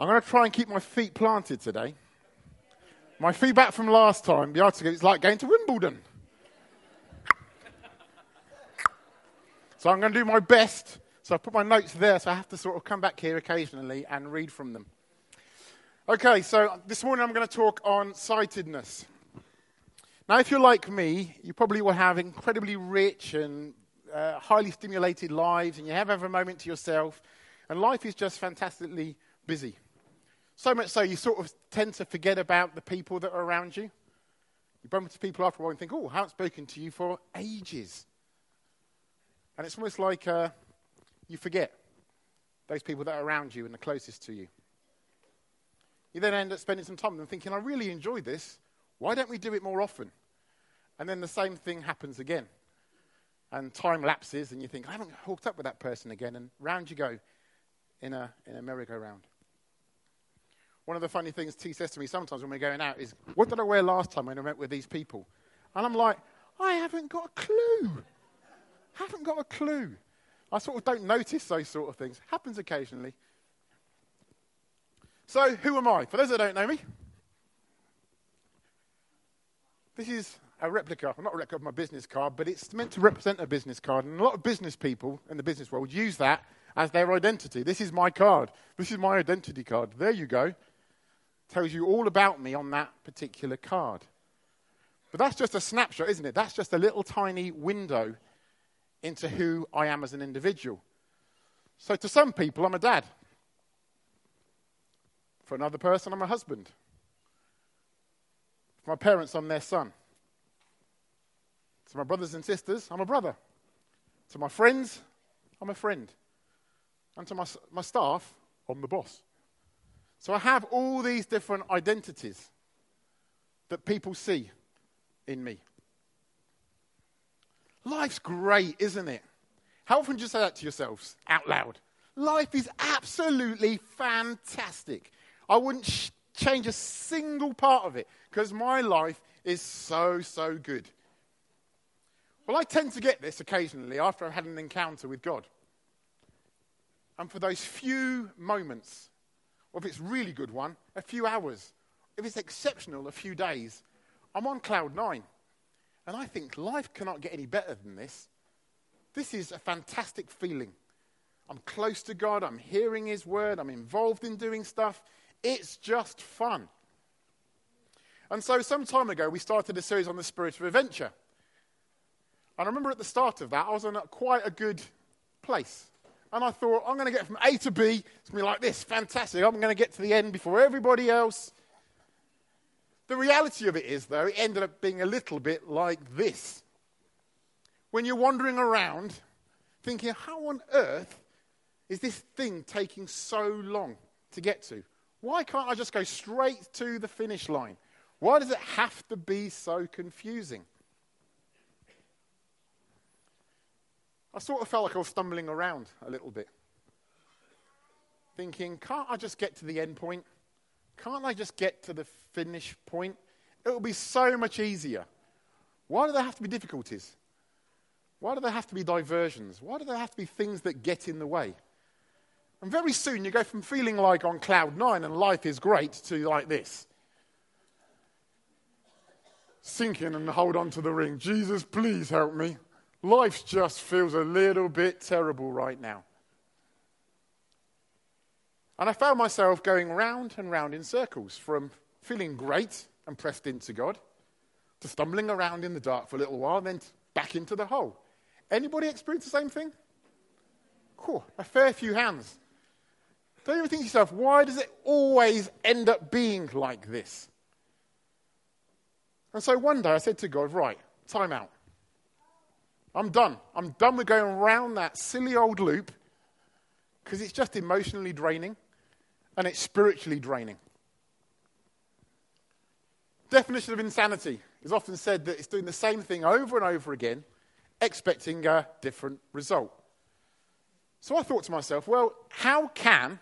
I'm going to try and keep my feet planted today. My feedback from last time, the article, it's like going to Wimbledon. so I'm going to do my best. So I put my notes there, so I have to sort of come back here occasionally and read from them. Okay, so this morning I'm going to talk on sightedness. Now, if you're like me, you probably will have incredibly rich and uh, highly stimulated lives, and you have every moment to yourself, and life is just fantastically busy. So much so, you sort of tend to forget about the people that are around you. You bump into people after a while and think, oh, I haven't spoken to you for ages. And it's almost like uh, you forget those people that are around you and the closest to you. You then end up spending some time with them thinking, I really enjoyed this. Why don't we do it more often? And then the same thing happens again. And time lapses, and you think, I haven't hooked up with that person again. And round you go in a, in a merry-go-round. One of the funny things T says to me sometimes when we're going out is, What did I wear last time when I met with these people? And I'm like, I haven't got a clue. haven't got a clue. I sort of don't notice those sort of things. Happens occasionally. So, who am I? For those that don't know me, this is a replica, not a replica of my business card, but it's meant to represent a business card. And a lot of business people in the business world use that as their identity. This is my card. This is my identity card. There you go. Tells you all about me on that particular card. But that's just a snapshot, isn't it? That's just a little tiny window into who I am as an individual. So to some people, I'm a dad. For another person, I'm a husband. For my parents, I'm their son. To my brothers and sisters, I'm a brother. To my friends, I'm a friend. And to my, my staff, I'm the boss. So I have all these different identities that people see in me. Life's great, isn't it? How often do you say that to yourselves out loud? Life is absolutely fantastic. I wouldn't sh- change a single part of it because my life is so, so good. Well, I tend to get this occasionally after I've had an encounter with God. And for those few moments, or if it's really good one, a few hours, if it's exceptional, a few days, I'm on cloud nine. And I think life cannot get any better than this. This is a fantastic feeling. I'm close to God, I'm hearing His word, I'm involved in doing stuff. It's just fun. And so, some time ago, we started a series on the spirit of adventure. And I remember at the start of that, I was in quite a good place. And I thought, I'm going to get from A to B. It's going to be like this fantastic. I'm going to get to the end before everybody else. The reality of it is, though, it ended up being a little bit like this. When you're wandering around thinking, how on earth is this thing taking so long to get to? Why can't I just go straight to the finish line? Why does it have to be so confusing? I sort of felt like I was stumbling around a little bit, thinking, can't I just get to the end point? Can't I just get to the finish point? It will be so much easier. Why do there have to be difficulties? Why do there have to be diversions? Why do there have to be things that get in the way? And very soon you go from feeling like on cloud nine and life is great to like this. Sink in and hold on to the ring. Jesus, please help me. Life just feels a little bit terrible right now. And I found myself going round and round in circles from feeling great and pressed into God to stumbling around in the dark for a little while, then back into the hole. Anybody experience the same thing? Cool, a fair few hands. Don't you ever think to yourself, why does it always end up being like this? And so one day I said to God, right, time out. I'm done. I'm done with going around that silly old loop because it's just emotionally draining and it's spiritually draining. Definition of insanity is often said that it's doing the same thing over and over again, expecting a different result. So I thought to myself, well, how can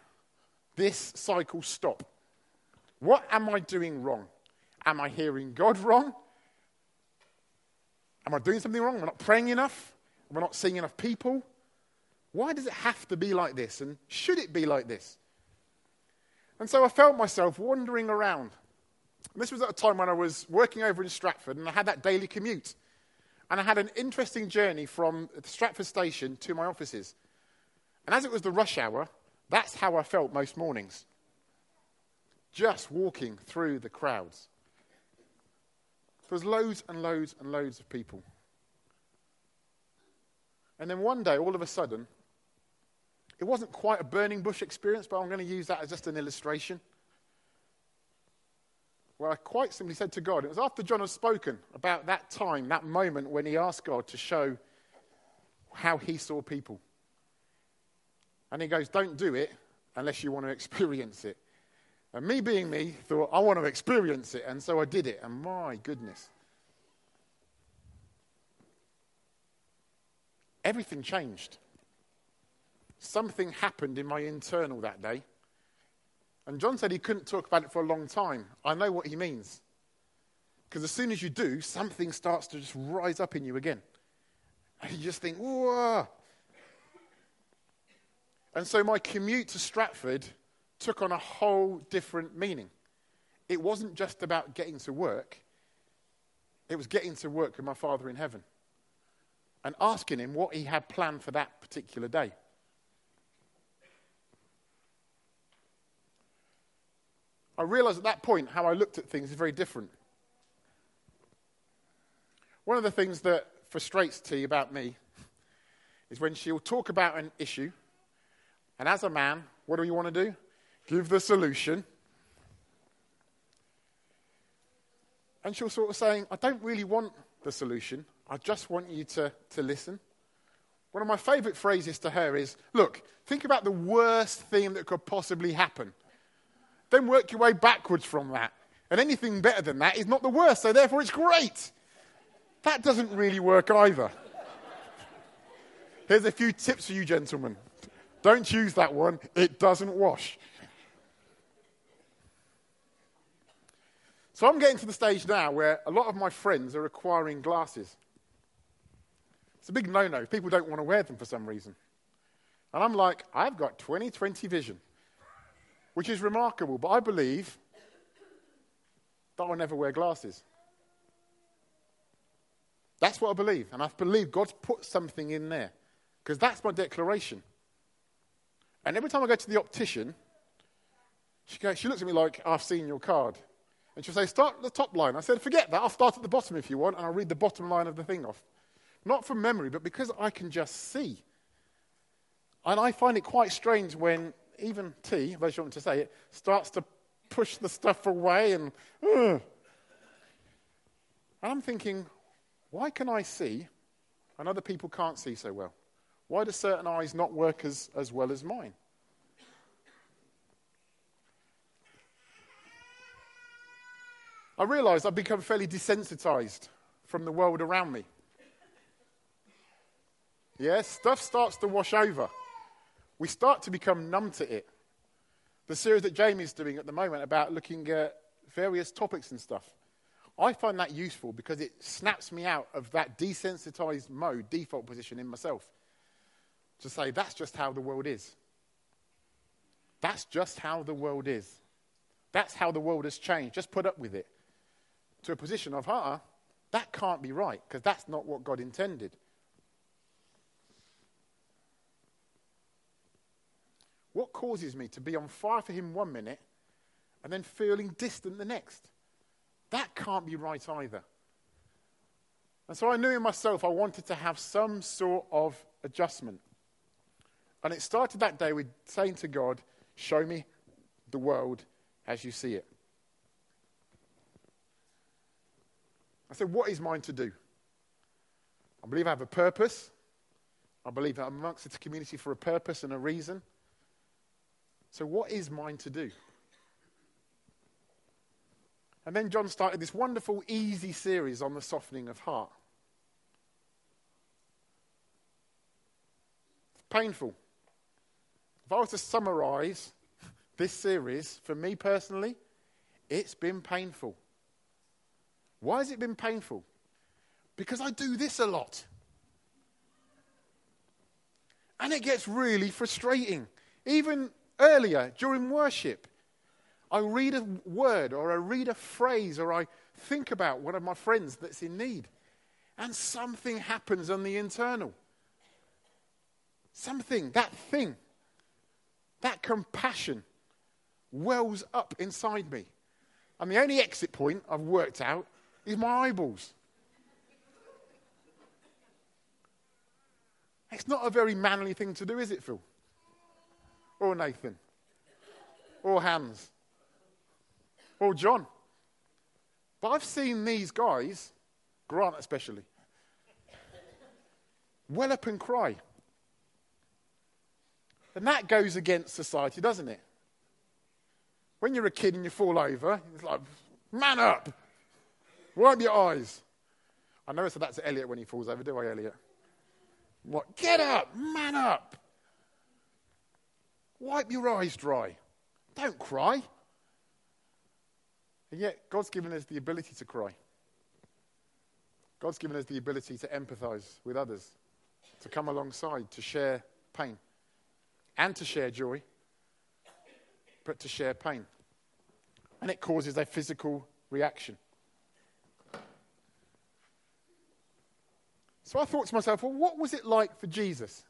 this cycle stop? What am I doing wrong? Am I hearing God wrong? Am I doing something wrong? Am I not praying enough? Am I not seeing enough people? Why does it have to be like this? And should it be like this? And so I felt myself wandering around. And this was at a time when I was working over in Stratford and I had that daily commute. And I had an interesting journey from Stratford station to my offices. And as it was the rush hour, that's how I felt most mornings. Just walking through the crowds. There was loads and loads and loads of people. And then one day, all of a sudden, it wasn't quite a burning bush experience, but I'm going to use that as just an illustration. Where I quite simply said to God, it was after John had spoken about that time, that moment when he asked God to show how he saw people. And he goes, Don't do it unless you want to experience it. And me being me, thought, I want to experience it. And so I did it. And my goodness. Everything changed. Something happened in my internal that day. And John said he couldn't talk about it for a long time. I know what he means. Because as soon as you do, something starts to just rise up in you again. And you just think, whoa. And so my commute to Stratford took on a whole different meaning. It wasn't just about getting to work, it was getting to work with my Father in heaven and asking him what he had planned for that particular day. I realized at that point how I looked at things is very different. One of the things that frustrates T about me is when she'll talk about an issue, and as a man, what do you want to do? Give the solution. And she'll sort of saying, I don't really want the solution. I just want you to, to listen. One of my favorite phrases to her is, Look, think about the worst thing that could possibly happen. Then work your way backwards from that. And anything better than that is not the worst, so therefore it's great. That doesn't really work either. Here's a few tips for you, gentlemen. Don't use that one, it doesn't wash. So I'm getting to the stage now where a lot of my friends are acquiring glasses. It's a big no no. People don't want to wear them for some reason. And I'm like, I've got 20 20 vision which is remarkable. But I believe that I'll never wear glasses. That's what I believe. And I believe God's put something in there because that's my declaration. And every time I go to the optician, she, goes, she looks at me like, I've seen your card. And she'll say, Start at the top line. I said, Forget that. I'll start at the bottom if you want, and I'll read the bottom line of the thing off. Not from memory, but because I can just see. And I find it quite strange when even T, if you want to say it, starts to push the stuff away and, and I'm thinking, why can I see and other people can't see so well? Why do certain eyes not work as, as well as mine? I realize I've become fairly desensitized from the world around me. Yes, stuff starts to wash over we start to become numb to it. The series that Jamie's doing at the moment about looking at various topics and stuff, I find that useful because it snaps me out of that desensitized mode, default position in myself, to say that's just how the world is. That's just how the world is. That's how the world has changed. Just put up with it. To a position of, ah, that can't be right because that's not what God intended. What causes me to be on fire for Him one minute and then feeling distant the next? That can't be right either. And so I knew in myself I wanted to have some sort of adjustment. And it started that day with saying to God, Show me the world as you see it. I said, What is mine to do? I believe I have a purpose. I believe that I'm amongst this community for a purpose and a reason. So, what is mine to do? And then John started this wonderful, easy series on the softening of heart. It's painful. If I was to summarize this series, for me personally, it's been painful. Why has it been painful? Because I do this a lot. And it gets really frustrating. Even earlier during worship. I read a word or I read a phrase or I think about one of my friends that's in need. And something happens on the internal. Something, that thing, that compassion wells up inside me. And the only exit point I've worked out is my eyeballs. It's not a very manly thing to do, is it, Phil? Or Nathan? Or Hans? Or John? But I've seen these guys, Grant especially, well up and cry. And that goes against society, doesn't it? When you're a kid and you fall over, it's like, man up, wipe your eyes. I never said that to Elliot when he falls over, do I, Elliot? What? Get up, man up. Wipe your eyes dry. Don't cry. And yet, God's given us the ability to cry. God's given us the ability to empathize with others, to come alongside, to share pain, and to share joy, but to share pain. And it causes a physical reaction. So I thought to myself, well, what was it like for Jesus?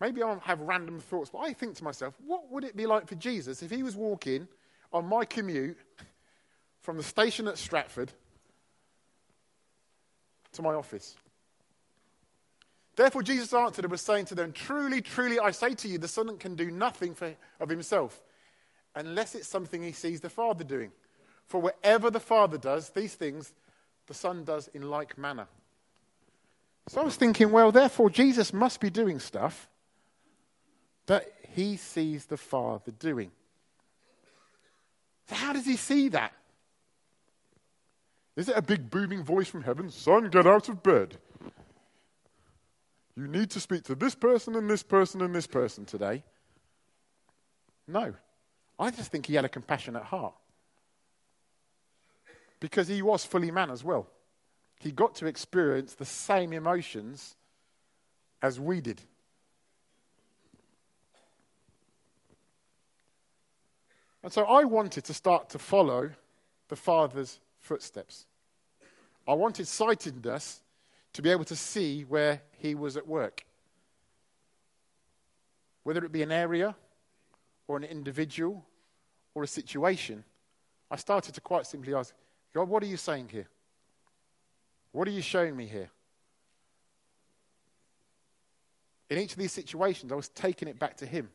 Maybe I'll have random thoughts, but I think to myself, what would it be like for Jesus if he was walking on my commute from the station at Stratford to my office? Therefore, Jesus answered and was saying to them, Truly, truly, I say to you, the Son can do nothing for, of himself unless it's something he sees the Father doing. For whatever the Father does, these things the Son does in like manner. So I was thinking, well, therefore, Jesus must be doing stuff that he sees the Father doing. So, how does he see that? Is it a big booming voice from heaven? Son, get out of bed. You need to speak to this person and this person and this person today. No. I just think he had a compassionate heart. Because he was fully man as well he got to experience the same emotions as we did. And so I wanted to start to follow the Father's footsteps. I wanted sightedness to be able to see where he was at work. Whether it be an area or an individual or a situation, I started to quite simply ask, God, what are you saying here? What are you showing me here? In each of these situations, I was taking it back to Him.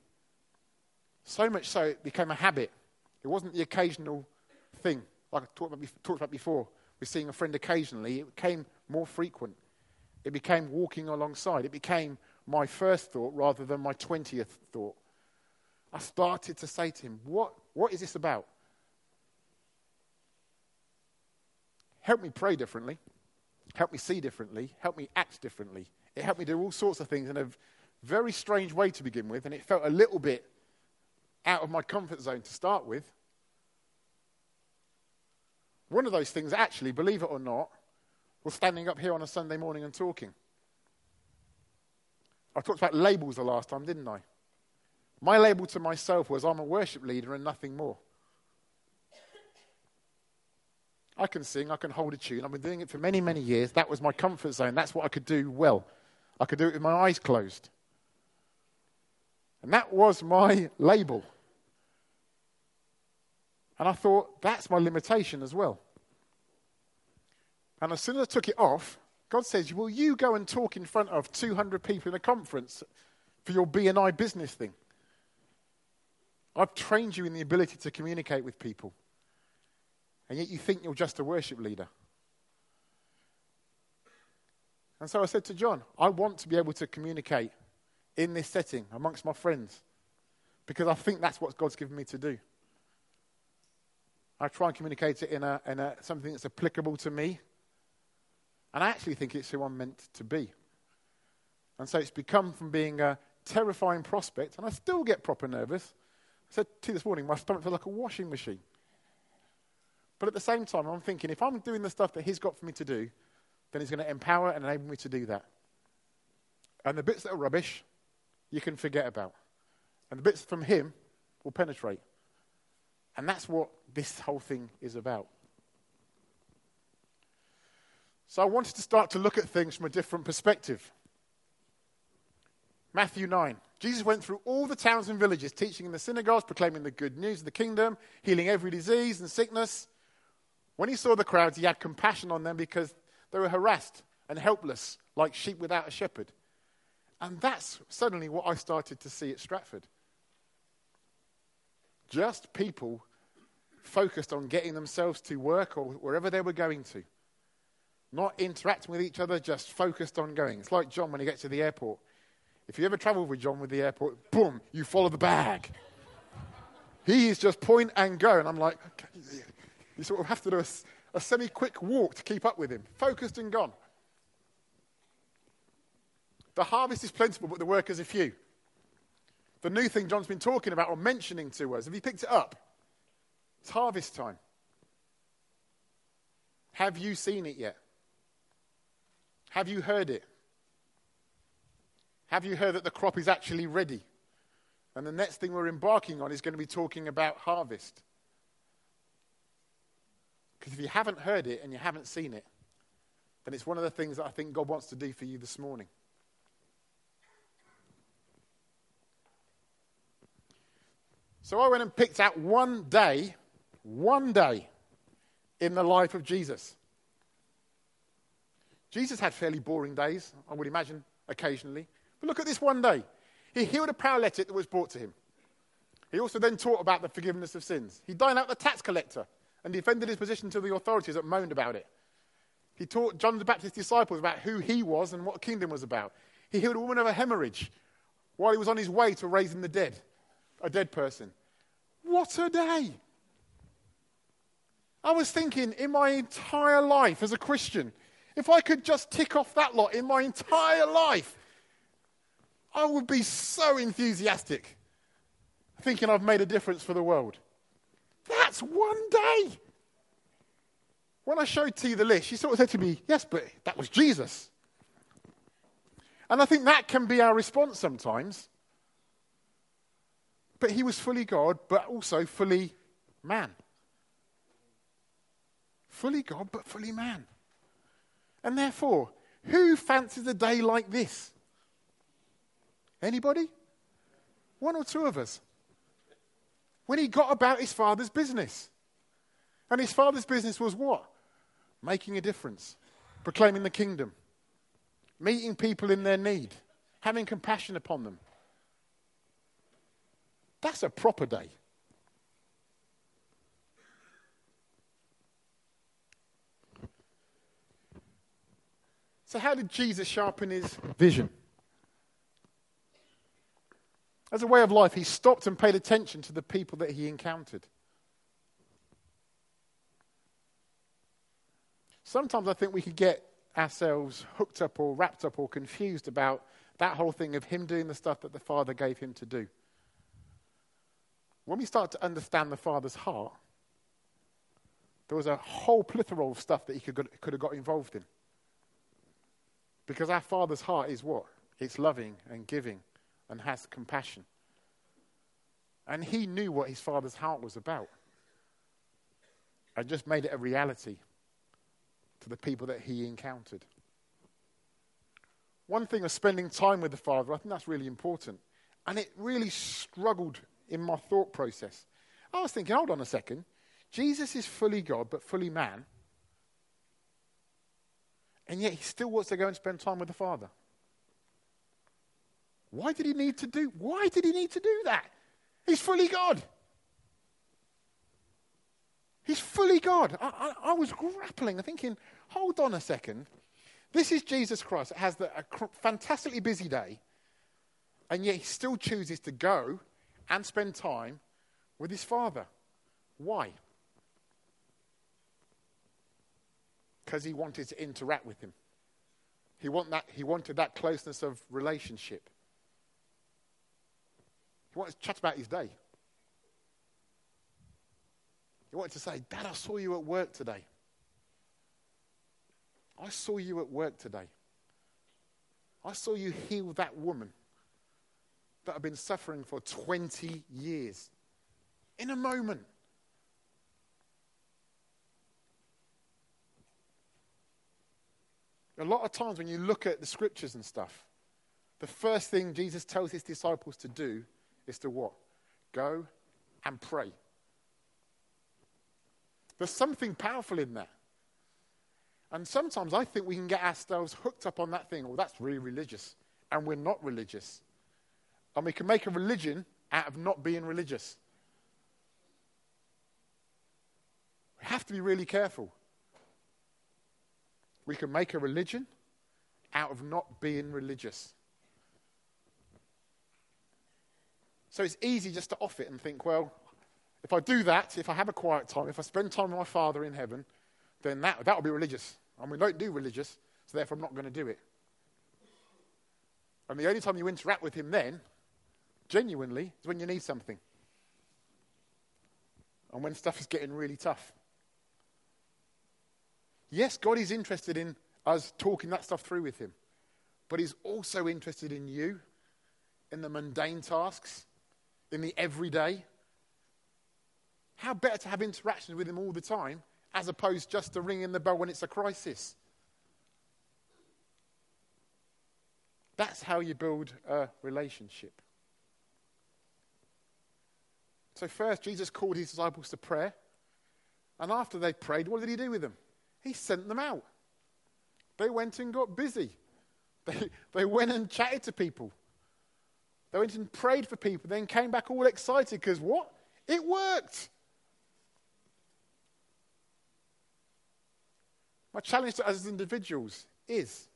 So much so, it became a habit. It wasn't the occasional thing, like I talked about, talked about before, with seeing a friend occasionally. It became more frequent. It became walking alongside. It became my first thought rather than my 20th thought. I started to say to him, What, what is this about? Help me pray differently helped me see differently, helped me act differently. It helped me do all sorts of things in a very strange way to begin with, and it felt a little bit out of my comfort zone to start with. One of those things, actually, believe it or not, was standing up here on a Sunday morning and talking. I talked about labels the last time, didn't I? My label to myself was I'm a worship leader and nothing more. I can sing, I can hold a tune. I've been doing it for many, many years. That was my comfort zone. That's what I could do well. I could do it with my eyes closed. And that was my label. And I thought, that's my limitation as well. And as soon as I took it off, God says, Will you go and talk in front of 200 people in a conference for your BNI business thing? I've trained you in the ability to communicate with people and yet you think you're just a worship leader. And so I said to John, I want to be able to communicate in this setting amongst my friends because I think that's what God's given me to do. I try and communicate it in, a, in a, something that's applicable to me. And I actually think it's who I'm meant to be. And so it's become from being a terrifying prospect, and I still get proper nervous. I said to you this morning, my stomach feels like a washing machine. But at the same time, I'm thinking if I'm doing the stuff that He's got for me to do, then He's going to empower and enable me to do that. And the bits that are rubbish, you can forget about. And the bits from Him will penetrate. And that's what this whole thing is about. So I wanted to start to look at things from a different perspective. Matthew 9. Jesus went through all the towns and villages, teaching in the synagogues, proclaiming the good news of the kingdom, healing every disease and sickness. When he saw the crowds, he had compassion on them because they were harassed and helpless, like sheep without a shepherd. And that's suddenly what I started to see at Stratford. Just people focused on getting themselves to work or wherever they were going to. Not interacting with each other, just focused on going. It's like John when he gets to the airport. If you ever travel with John with the airport, boom, you follow the bag. he is just point and go. And I'm like, okay. You sort of have to do a, a semi quick walk to keep up with him. Focused and gone. The harvest is plentiful, but the workers are few. The new thing John's been talking about or mentioning to us, have you picked it up? It's harvest time. Have you seen it yet? Have you heard it? Have you heard that the crop is actually ready? And the next thing we're embarking on is going to be talking about harvest. Because if you haven't heard it and you haven't seen it, then it's one of the things that I think God wants to do for you this morning. So I went and picked out one day, one day in the life of Jesus. Jesus had fairly boring days, I would imagine, occasionally. But look at this one day. He healed a paralytic that was brought to him. He also then taught about the forgiveness of sins. He dined out the tax collector and defended his position to the authorities that moaned about it. He taught John the Baptist's disciples about who he was and what kingdom was about. He healed a woman of a hemorrhage while he was on his way to raising the dead a dead person. What a day! I was thinking in my entire life as a Christian, if I could just tick off that lot in my entire life, I would be so enthusiastic, thinking I've made a difference for the world. That's one day. When I showed T the list, she sort of said to me, Yes, but that was Jesus. And I think that can be our response sometimes. But he was fully God, but also fully man. Fully God, but fully man. And therefore, who fancies a day like this? Anybody? One or two of us. When he got about his father's business. And his father's business was what? Making a difference, proclaiming the kingdom, meeting people in their need, having compassion upon them, that's a proper day. So, how did Jesus sharpen his vision? As a way of life, he stopped and paid attention to the people that he encountered. Sometimes I think we could get ourselves hooked up or wrapped up or confused about that whole thing of him doing the stuff that the Father gave him to do when we start to understand the Father's heart, there was a whole plethora of stuff that he could, could have got involved in. Because our Father's heart is what? It's loving and giving and has compassion. And he knew what his Father's heart was about and just made it a reality to the people that he encountered. One thing of spending time with the Father, I think that's really important. And it really struggled in my thought process. I was thinking, hold on a second. Jesus is fully God, but fully man. And yet he still wants to go and spend time with the Father. Why did he need to do why did he need to do that? He's fully God. He's fully God. I, I, I was grappling, thinking, hold on a second. This is Jesus Christ that has the, a fantastically busy day, and yet he still chooses to go and spend time with his father. Why? Because he wanted to interact with him. He, want that, he wanted that closeness of relationship. He wanted to chat about his day. He wanted to say, Dad, I saw you at work today. I saw you at work today. I saw you heal that woman that had been suffering for 20 years in a moment. A lot of times when you look at the scriptures and stuff, the first thing Jesus tells his disciples to do is to what? Go and pray. There's something powerful in that. And sometimes I think we can get ourselves hooked up on that thing. Well, that's really religious. And we're not religious. And we can make a religion out of not being religious. We have to be really careful. We can make a religion out of not being religious. So it's easy just to off it and think, well, if I do that, if I have a quiet time, if I spend time with my Father in heaven, then that, that'll be religious. And we don't do religious, so therefore I'm not going to do it. And the only time you interact with Him then, genuinely, is when you need something. And when stuff is getting really tough. Yes, God is interested in us talking that stuff through with Him, but He's also interested in you, in the mundane tasks, in the everyday. How better to have interactions with Him all the time as opposed just to ringing the bell when it's a crisis? That's how you build a relationship. So, first, Jesus called his disciples to prayer. And after they prayed, what did he do with them? He sent them out. They went and got busy. They, they went and chatted to people. They went and prayed for people, then came back all excited because what? It worked. My challenge to us as individuals is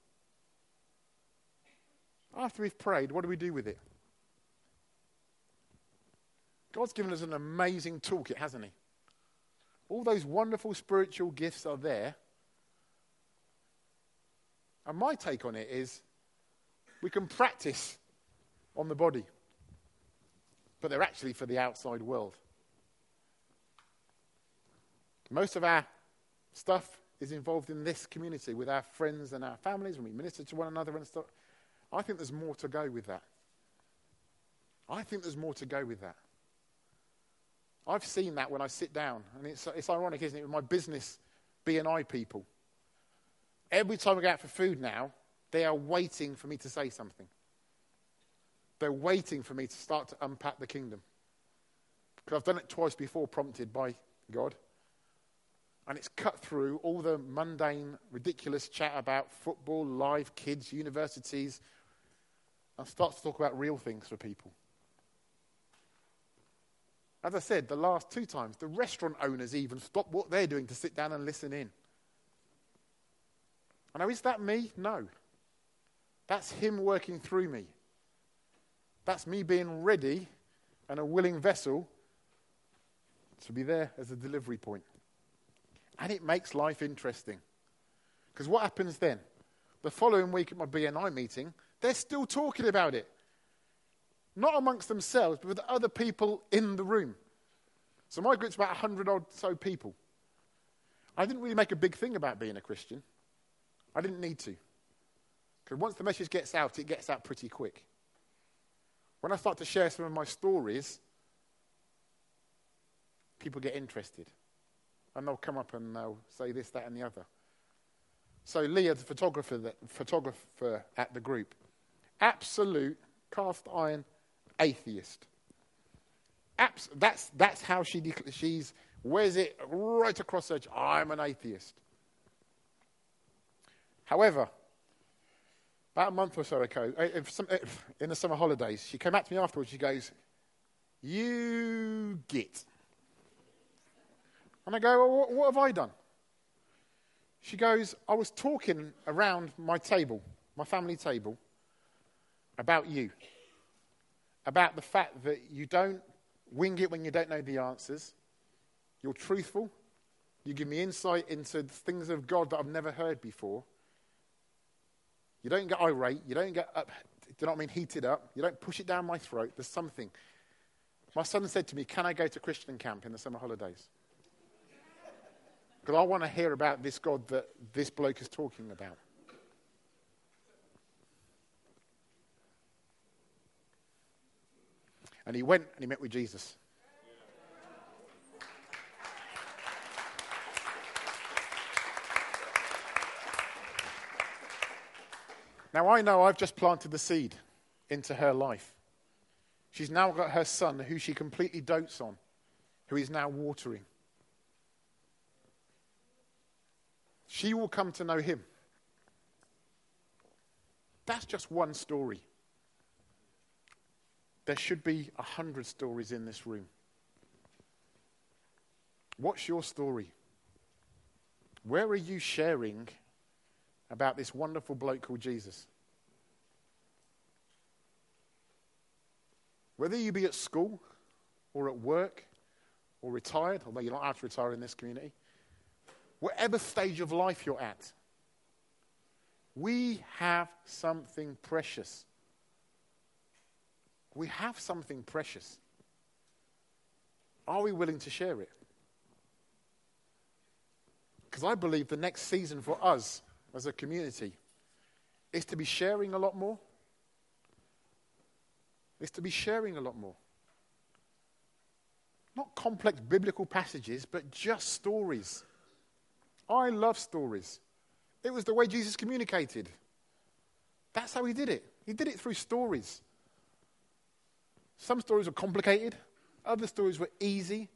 after we've prayed, what do we do with it? God's given us an amazing toolkit, hasn't He? All those wonderful spiritual gifts are there. And my take on it is we can practice on the body, but they're actually for the outside world. Most of our stuff is involved in this community with our friends and our families when we minister to one another and stuff. I think there's more to go with that. I think there's more to go with that. I've seen that when I sit down, and it's, it's ironic, isn't it, with my business BNI people. Every time I go out for food now, they are waiting for me to say something. They're waiting for me to start to unpack the kingdom. Because I've done it twice before, prompted by God. And it's cut through all the mundane, ridiculous chat about football, life, kids, universities, and starts to talk about real things for people. As I said, the last two times, the restaurant owners even stop what they're doing to sit down and listen in. I know, is that me? No. That's Him working through me. That's me being ready and a willing vessel to be there as a delivery point. And it makes life interesting. Because what happens then? The following week at my BNI meeting, they're still talking about it. Not amongst themselves, but with other people in the room. So my group's about 100 odd so people. I didn't really make a big thing about being a Christian. I didn't need to. Because once the message gets out, it gets out pretty quick. When I start to share some of my stories, people get interested. And they'll come up and they'll say this, that, and the other. So Leah, the photographer, the photographer at the group, absolute cast iron atheist. Abs- that's, that's how she dec- she's wears it right across her. I'm an atheist. However, about a month or so ago, uh, in the summer holidays, she came up to me afterwards. She goes, You git. And I go, well, what, what have I done? She goes, I was talking around my table, my family table, about you. About the fact that you don't wing it when you don't know the answers. You're truthful. You give me insight into things of God that I've never heard before. You don't get irate. You don't get up, do you know what I mean, heated up. You don't push it down my throat. There's something. My son said to me, Can I go to Christian camp in the summer holidays? Because I want to hear about this God that this bloke is talking about. And he went and he met with Jesus. Now, I know I've just planted the seed into her life. She's now got her son, who she completely dotes on, who is now watering. She will come to know him. That's just one story. There should be a hundred stories in this room. What's your story? Where are you sharing about this wonderful bloke called Jesus? Whether you be at school or at work or retired, although you're not allowed to retire in this community, whatever stage of life you're at, we have something precious. We have something precious. Are we willing to share it? Because I believe the next season for us as a community is to be sharing a lot more. Is to be sharing a lot more. Not complex biblical passages, but just stories. I love stories. It was the way Jesus communicated. That's how he did it. He did it through stories. Some stories were complicated, other stories were easy,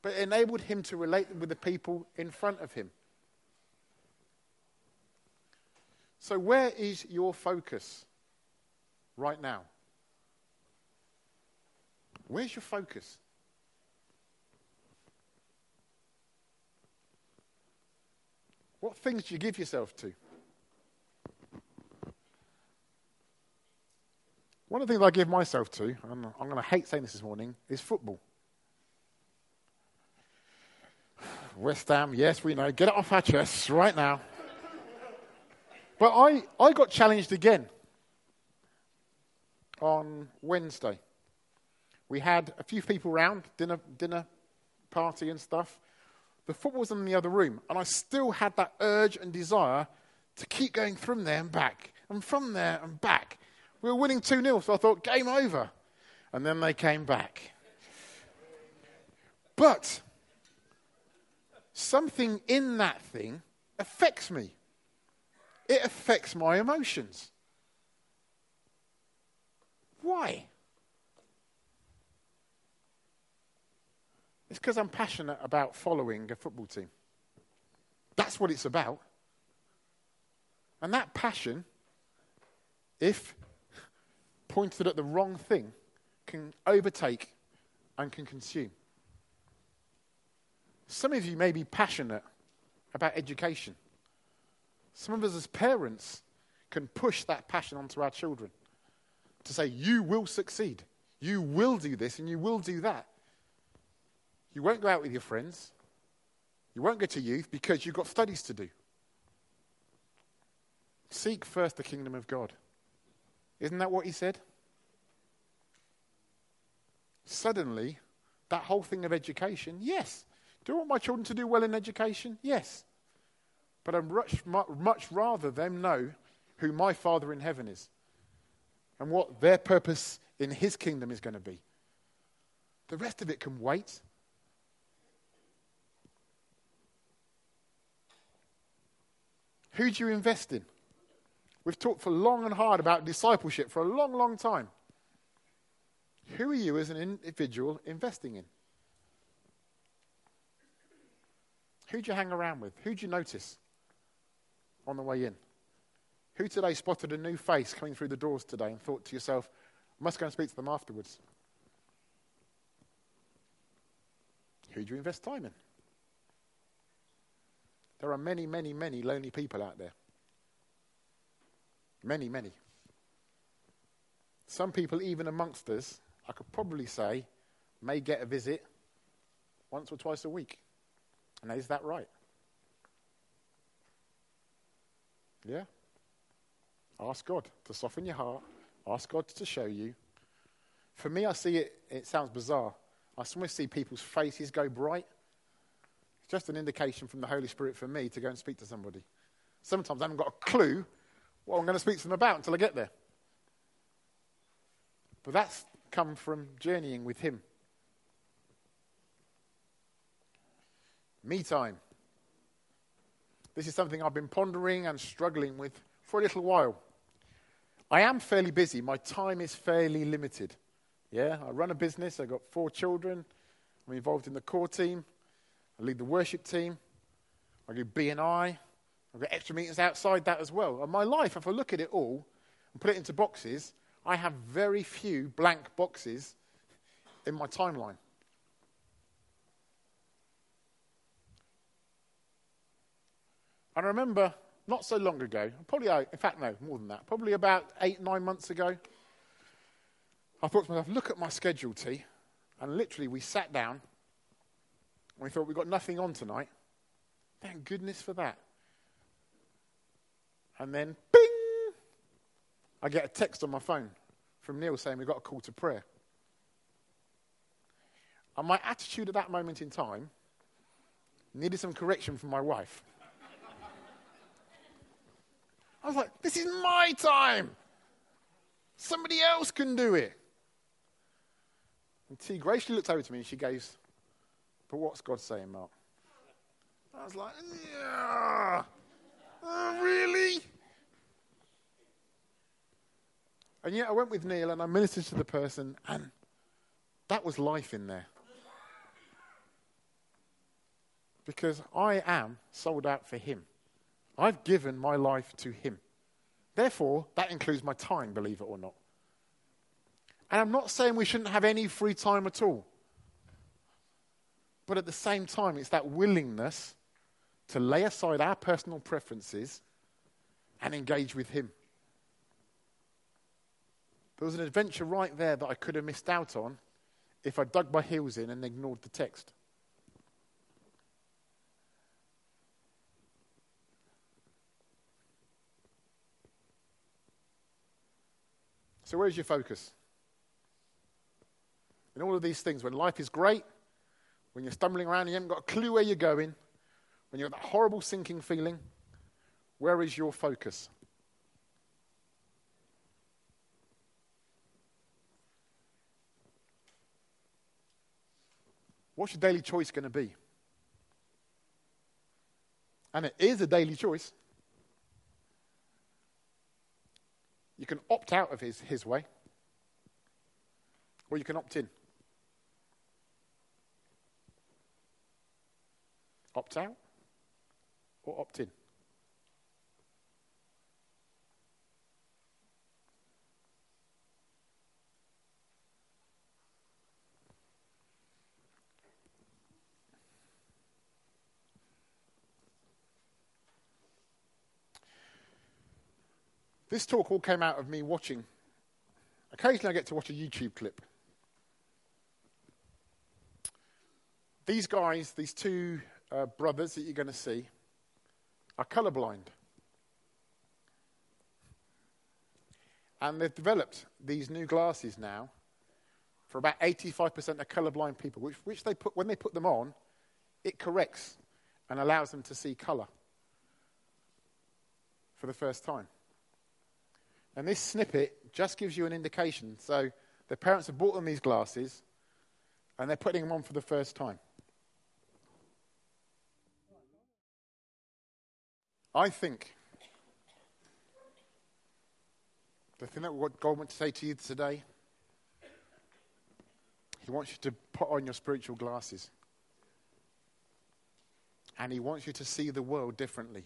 but it enabled him to relate with the people in front of him. So, where is your focus right now? Where's your focus? What things do you give yourself to? One of the things I give myself to, and I'm going to hate saying this this morning, is football. West Ham, yes, we know. Get it off our chests right now. But I, I got challenged again on Wednesday. We had a few people round, dinner, dinner party and stuff. The football was in the other room, and I still had that urge and desire to keep going from there and back, and from there and back. We were winning 2 0, so I thought, game over. And then they came back. But something in that thing affects me, it affects my emotions. Why? It's because I'm passionate about following a football team. That's what it's about. And that passion, if pointed at the wrong thing, can overtake and can consume. Some of you may be passionate about education. Some of us as parents can push that passion onto our children to say, You will succeed. You will do this and you will do that. You won't go out with your friends. You won't go to youth because you've got studies to do. Seek first the kingdom of God. Isn't that what he said? Suddenly, that whole thing of education, yes. Do I want my children to do well in education? Yes. But I'd much, much rather them know who my Father in heaven is and what their purpose in his kingdom is going to be. The rest of it can wait. Who do you invest in? We've talked for long and hard about discipleship for a long, long time. Who are you as an individual investing in? Who do you hang around with? Who do you notice on the way in? Who today spotted a new face coming through the doors today and thought to yourself, I must go and speak to them afterwards? Who do you invest time in? There are many, many, many lonely people out there. Many, many. Some people, even amongst us, I could probably say, may get a visit once or twice a week. And is that right? Yeah? Ask God to soften your heart. Ask God to show you. For me, I see it, it sounds bizarre. I sometimes see people's faces go bright It's just an indication from the Holy Spirit for me to go and speak to somebody. Sometimes I haven't got a clue what I'm going to speak to them about until I get there. But that's come from journeying with Him. Me time. This is something I've been pondering and struggling with for a little while. I am fairly busy. My time is fairly limited. Yeah, I run a business. I've got four children. I'm involved in the core team. I lead the worship team. I do BNI. I've got extra meetings outside that as well. And my life, if I look at it all and put it into boxes, I have very few blank boxes in my timeline. And I remember not so long ago, probably, uh, in fact, no, more than that, probably about eight, nine months ago, I thought to myself, look at my schedule, T. And literally, we sat down and we thought, we've got nothing on tonight. Thank goodness for that. And then, bing! I get a text on my phone from Neil saying we've got a call to prayer. And my attitude at that moment in time needed some correction from my wife. I was like, this is my time. Somebody else can do it. And T graciously looked over to me and she goes, But what's God saying, Mark? I was like, Yeah. Oh, really? And yet I went with Neil and I ministered to the person, and that was life in there. Because I am sold out for Him. I've given my life to Him. Therefore, that includes my time, believe it or not. And I'm not saying we shouldn't have any free time at all. But at the same time, it's that willingness to lay aside our personal preferences and engage with Him. There was an adventure right there that I could have missed out on if I dug my heels in and ignored the text. So, where's your focus? In all of these things, when life is great, when you're stumbling around and you haven't got a clue where you're going, when you've got that horrible sinking feeling, where is your focus? What's your daily choice going to be? And it is a daily choice. You can opt out of his, his way, or you can opt in. Opt out or opt in. This talk all came out of me watching. Occasionally, I get to watch a YouTube clip. These guys, these two uh, brothers that you're going to see, are colorblind. And they've developed these new glasses now for about 85% of colorblind people, which, which they put, when they put them on, it corrects and allows them to see color for the first time. And this snippet just gives you an indication. So the parents have bought them these glasses and they're putting them on for the first time. I think the thing that what God wants to say to you today, He wants you to put on your spiritual glasses. And He wants you to see the world differently.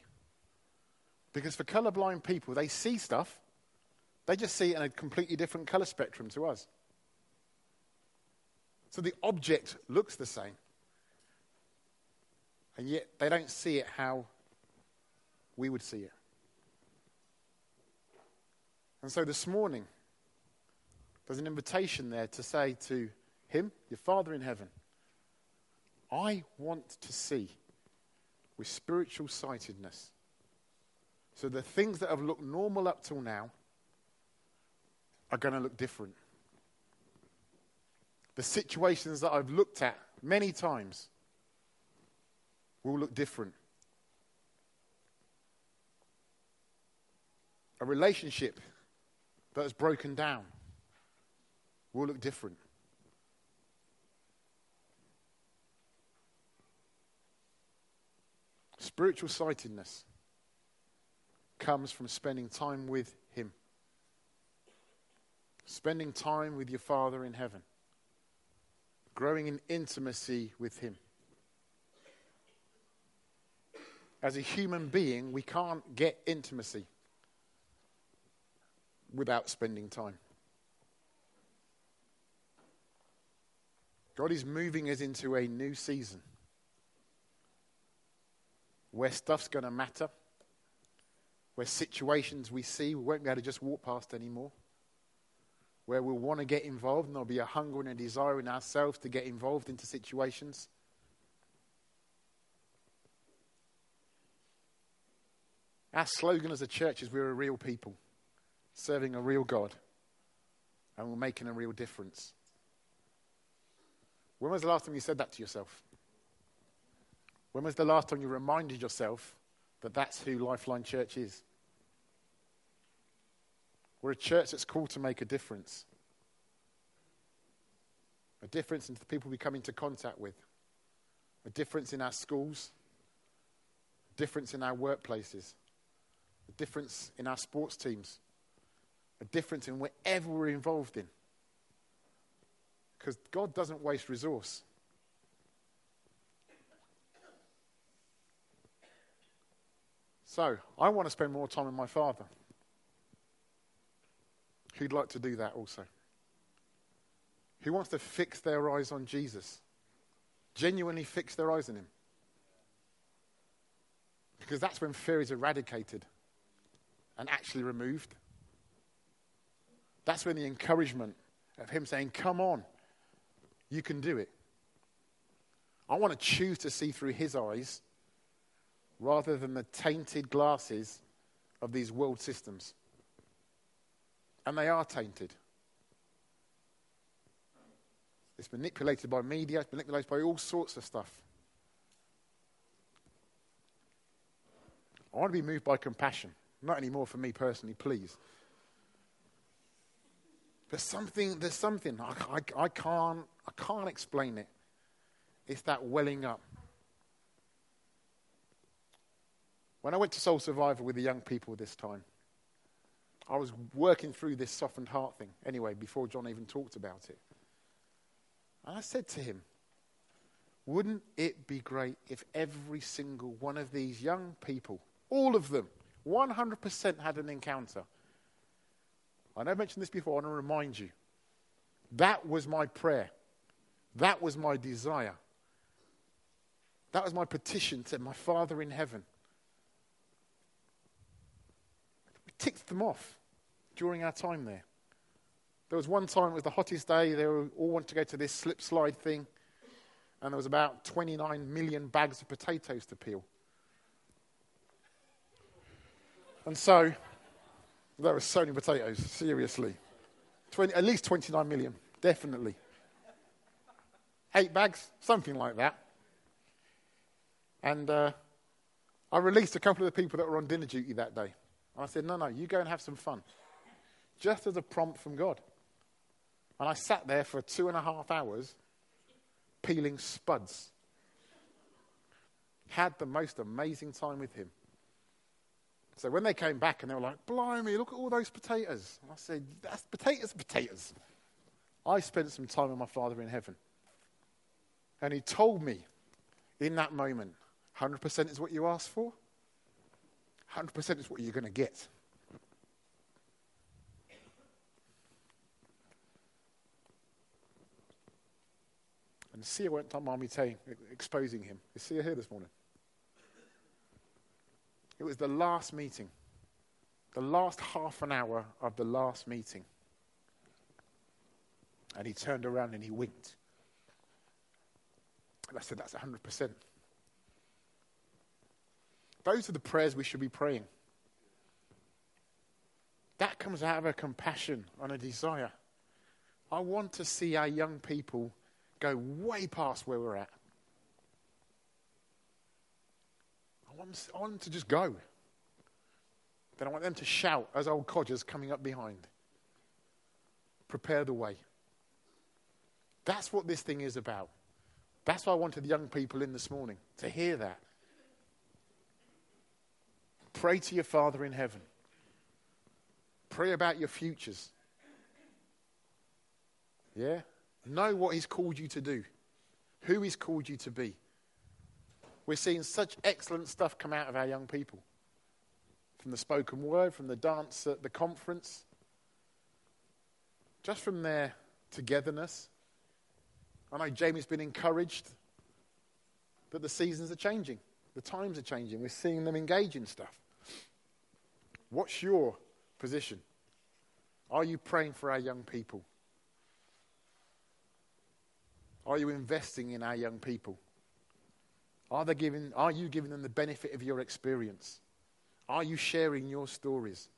Because for colorblind people, they see stuff, they just see it in a completely different color spectrum to us. So the object looks the same. And yet they don't see it how we would see it. And so this morning, there's an invitation there to say to Him, your Father in heaven, I want to see with spiritual sightedness. So the things that have looked normal up till now are going to look different. The situations that I've looked at many times will look different. A relationship that has broken down will look different. Spiritual sightedness comes from spending time with. Spending time with your Father in heaven, growing in intimacy with Him. As a human being, we can't get intimacy without spending time. God is moving us into a new season where stuff's going to matter, where situations we see we won't be able to just walk past anymore, where we'll want to get involved and there'll be a hunger and a desire in ourselves to get involved into situations. Our slogan as a church is we're a real people, serving a real God, and we're making a real difference. When was the last time you said that to yourself? When was the last time you reminded yourself that that's who Lifeline Church is? We're a church that's called to make a difference. A difference in the people we come into contact with. A difference in our schools. A difference in our workplaces. A difference in our sports teams. A difference in whatever we're involved in. Because God doesn't waste resource. So, I want to spend more time with my father. Who'd like to do that also? Who wants to fix their eyes on Jesus? Genuinely fix their eyes on him? Because that's when fear is eradicated and actually removed. That's when the encouragement of him saying, Come on, you can do it. I want to choose to see through his eyes rather than the tainted glasses of these world systems. And they are tainted. It's manipulated by media, it's manipulated by all sorts of stuff. I want to be moved by compassion. Not anymore for me personally, please. There's something, there's something, I, I, I, can't, I can't explain it. It's that welling up. When I went to Soul Survivor with the young people this time, I was working through this softened heart thing anyway, before John even talked about it. And I said to him, Wouldn't it be great if every single one of these young people, all of them, 100% had an encounter? I know I mentioned this before, I want to remind you. That was my prayer. That was my desire. That was my petition to my Father in heaven. Ticked them off during our time there. There was one time, it was the hottest day, they all wanted to go to this slip slide thing, and there was about 29 million bags of potatoes to peel. And so, there were so many potatoes, seriously. 20, at least 29 million, definitely. Eight bags, something like that. And uh, I released a couple of the people that were on dinner duty that day. And I said, No, no, you go and have some fun. Just as a prompt from God. And I sat there for two and a half hours peeling spuds. Had the most amazing time with him. So when they came back and they were like, Blimey, look at all those potatoes. And I said, That's potatoes, potatoes. I spent some time with my Father in heaven. And he told me in that moment, 100% is what you asked for. 100% is what you're going to get. And Sia went on Mommy Tay exposing him. Is Sia here this morning? It was the last meeting, the last half an hour of the last meeting. And he turned around and he winked. And I said, That's 100%. Those are the prayers we should be praying. That comes out of a compassion and a desire. I want to see our young people go way past where we're at. I want, them, I want them to just go. Then I want them to shout as old codgers coming up behind. Prepare the way. That's what this thing is about. That's why I wanted the young people in this morning to hear that. Pray to your Father in heaven. Pray about your futures. Yeah? Know what He's called you to do, who He's called you to be. We're seeing such excellent stuff come out of our young people from the spoken word, from the dance at the conference, just from their togetherness. I know Jamie's been encouraged that the seasons are changing, the times are changing. We're seeing them engage in stuff. What's your position? Are you praying for our young people? Are you investing in our young people? Are, they giving, are you giving them the benefit of your experience? Are you sharing your stories?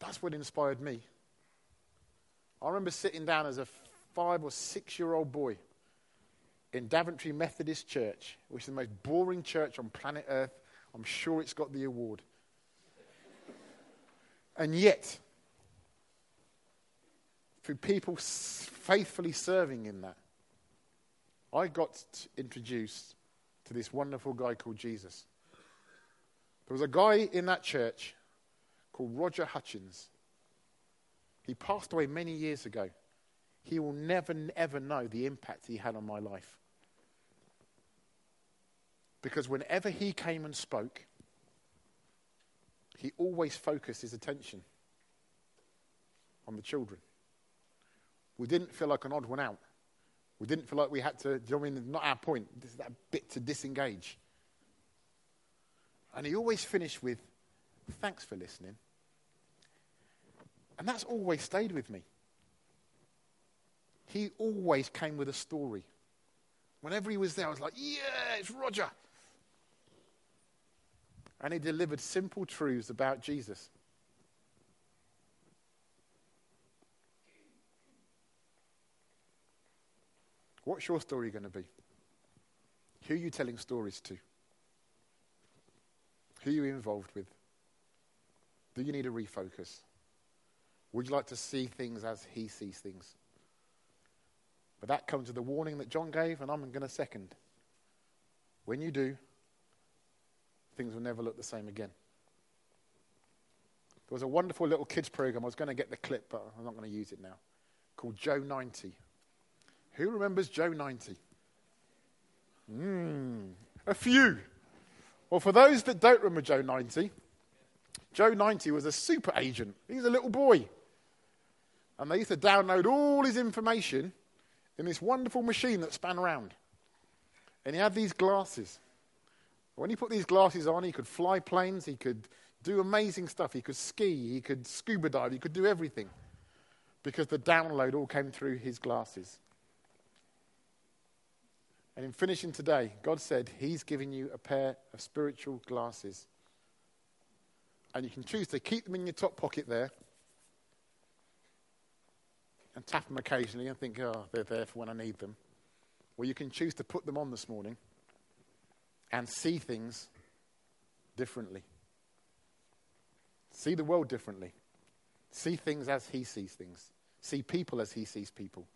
That's what inspired me. I remember sitting down as a five or six year old boy in Daventry Methodist Church, which is the most boring church on planet Earth. I'm sure it's got the award. and yet, through people faithfully serving in that, I got introduced to this wonderful guy called Jesus. There was a guy in that church called Roger Hutchins. He passed away many years ago. He will never, ever know the impact he had on my life. Because whenever he came and spoke, he always focused his attention on the children. We didn't feel like an odd one out. We didn't feel like we had to, do you know I mean? Not our point. This is that bit to disengage. And he always finished with, thanks for listening. And that's always stayed with me. He always came with a story. Whenever he was there, I was like, yeah, it's Roger. And he delivered simple truths about Jesus. What's your story going to be? Who are you telling stories to? Who are you involved with? Do you need a refocus? Would you like to see things as he sees things? But that comes with the warning that John gave, and I'm going to second. When you do, things will never look the same again. There was a wonderful little kids program. I was going to get the clip, but I'm not going to use it now. Called Joe 90. Who remembers Joe 90? Hmm, a few. Well, for those that don't remember Joe 90, Joe 90 was a super agent. He was a little boy. And they used to download all his information in this wonderful machine that span around. And he had these glasses. When he put these glasses on, he could fly planes, he could do amazing stuff, he could ski, he could scuba dive, he could do everything. Because the download all came through his glasses. And in finishing today, God said He's giving you a pair of spiritual glasses. And you can choose to keep them in your top pocket there and tap them occasionally and think, oh, they're there for when I need them. Or you can choose to put them on this morning and see things differently. See the world differently. See things as He sees things. See people as He sees people.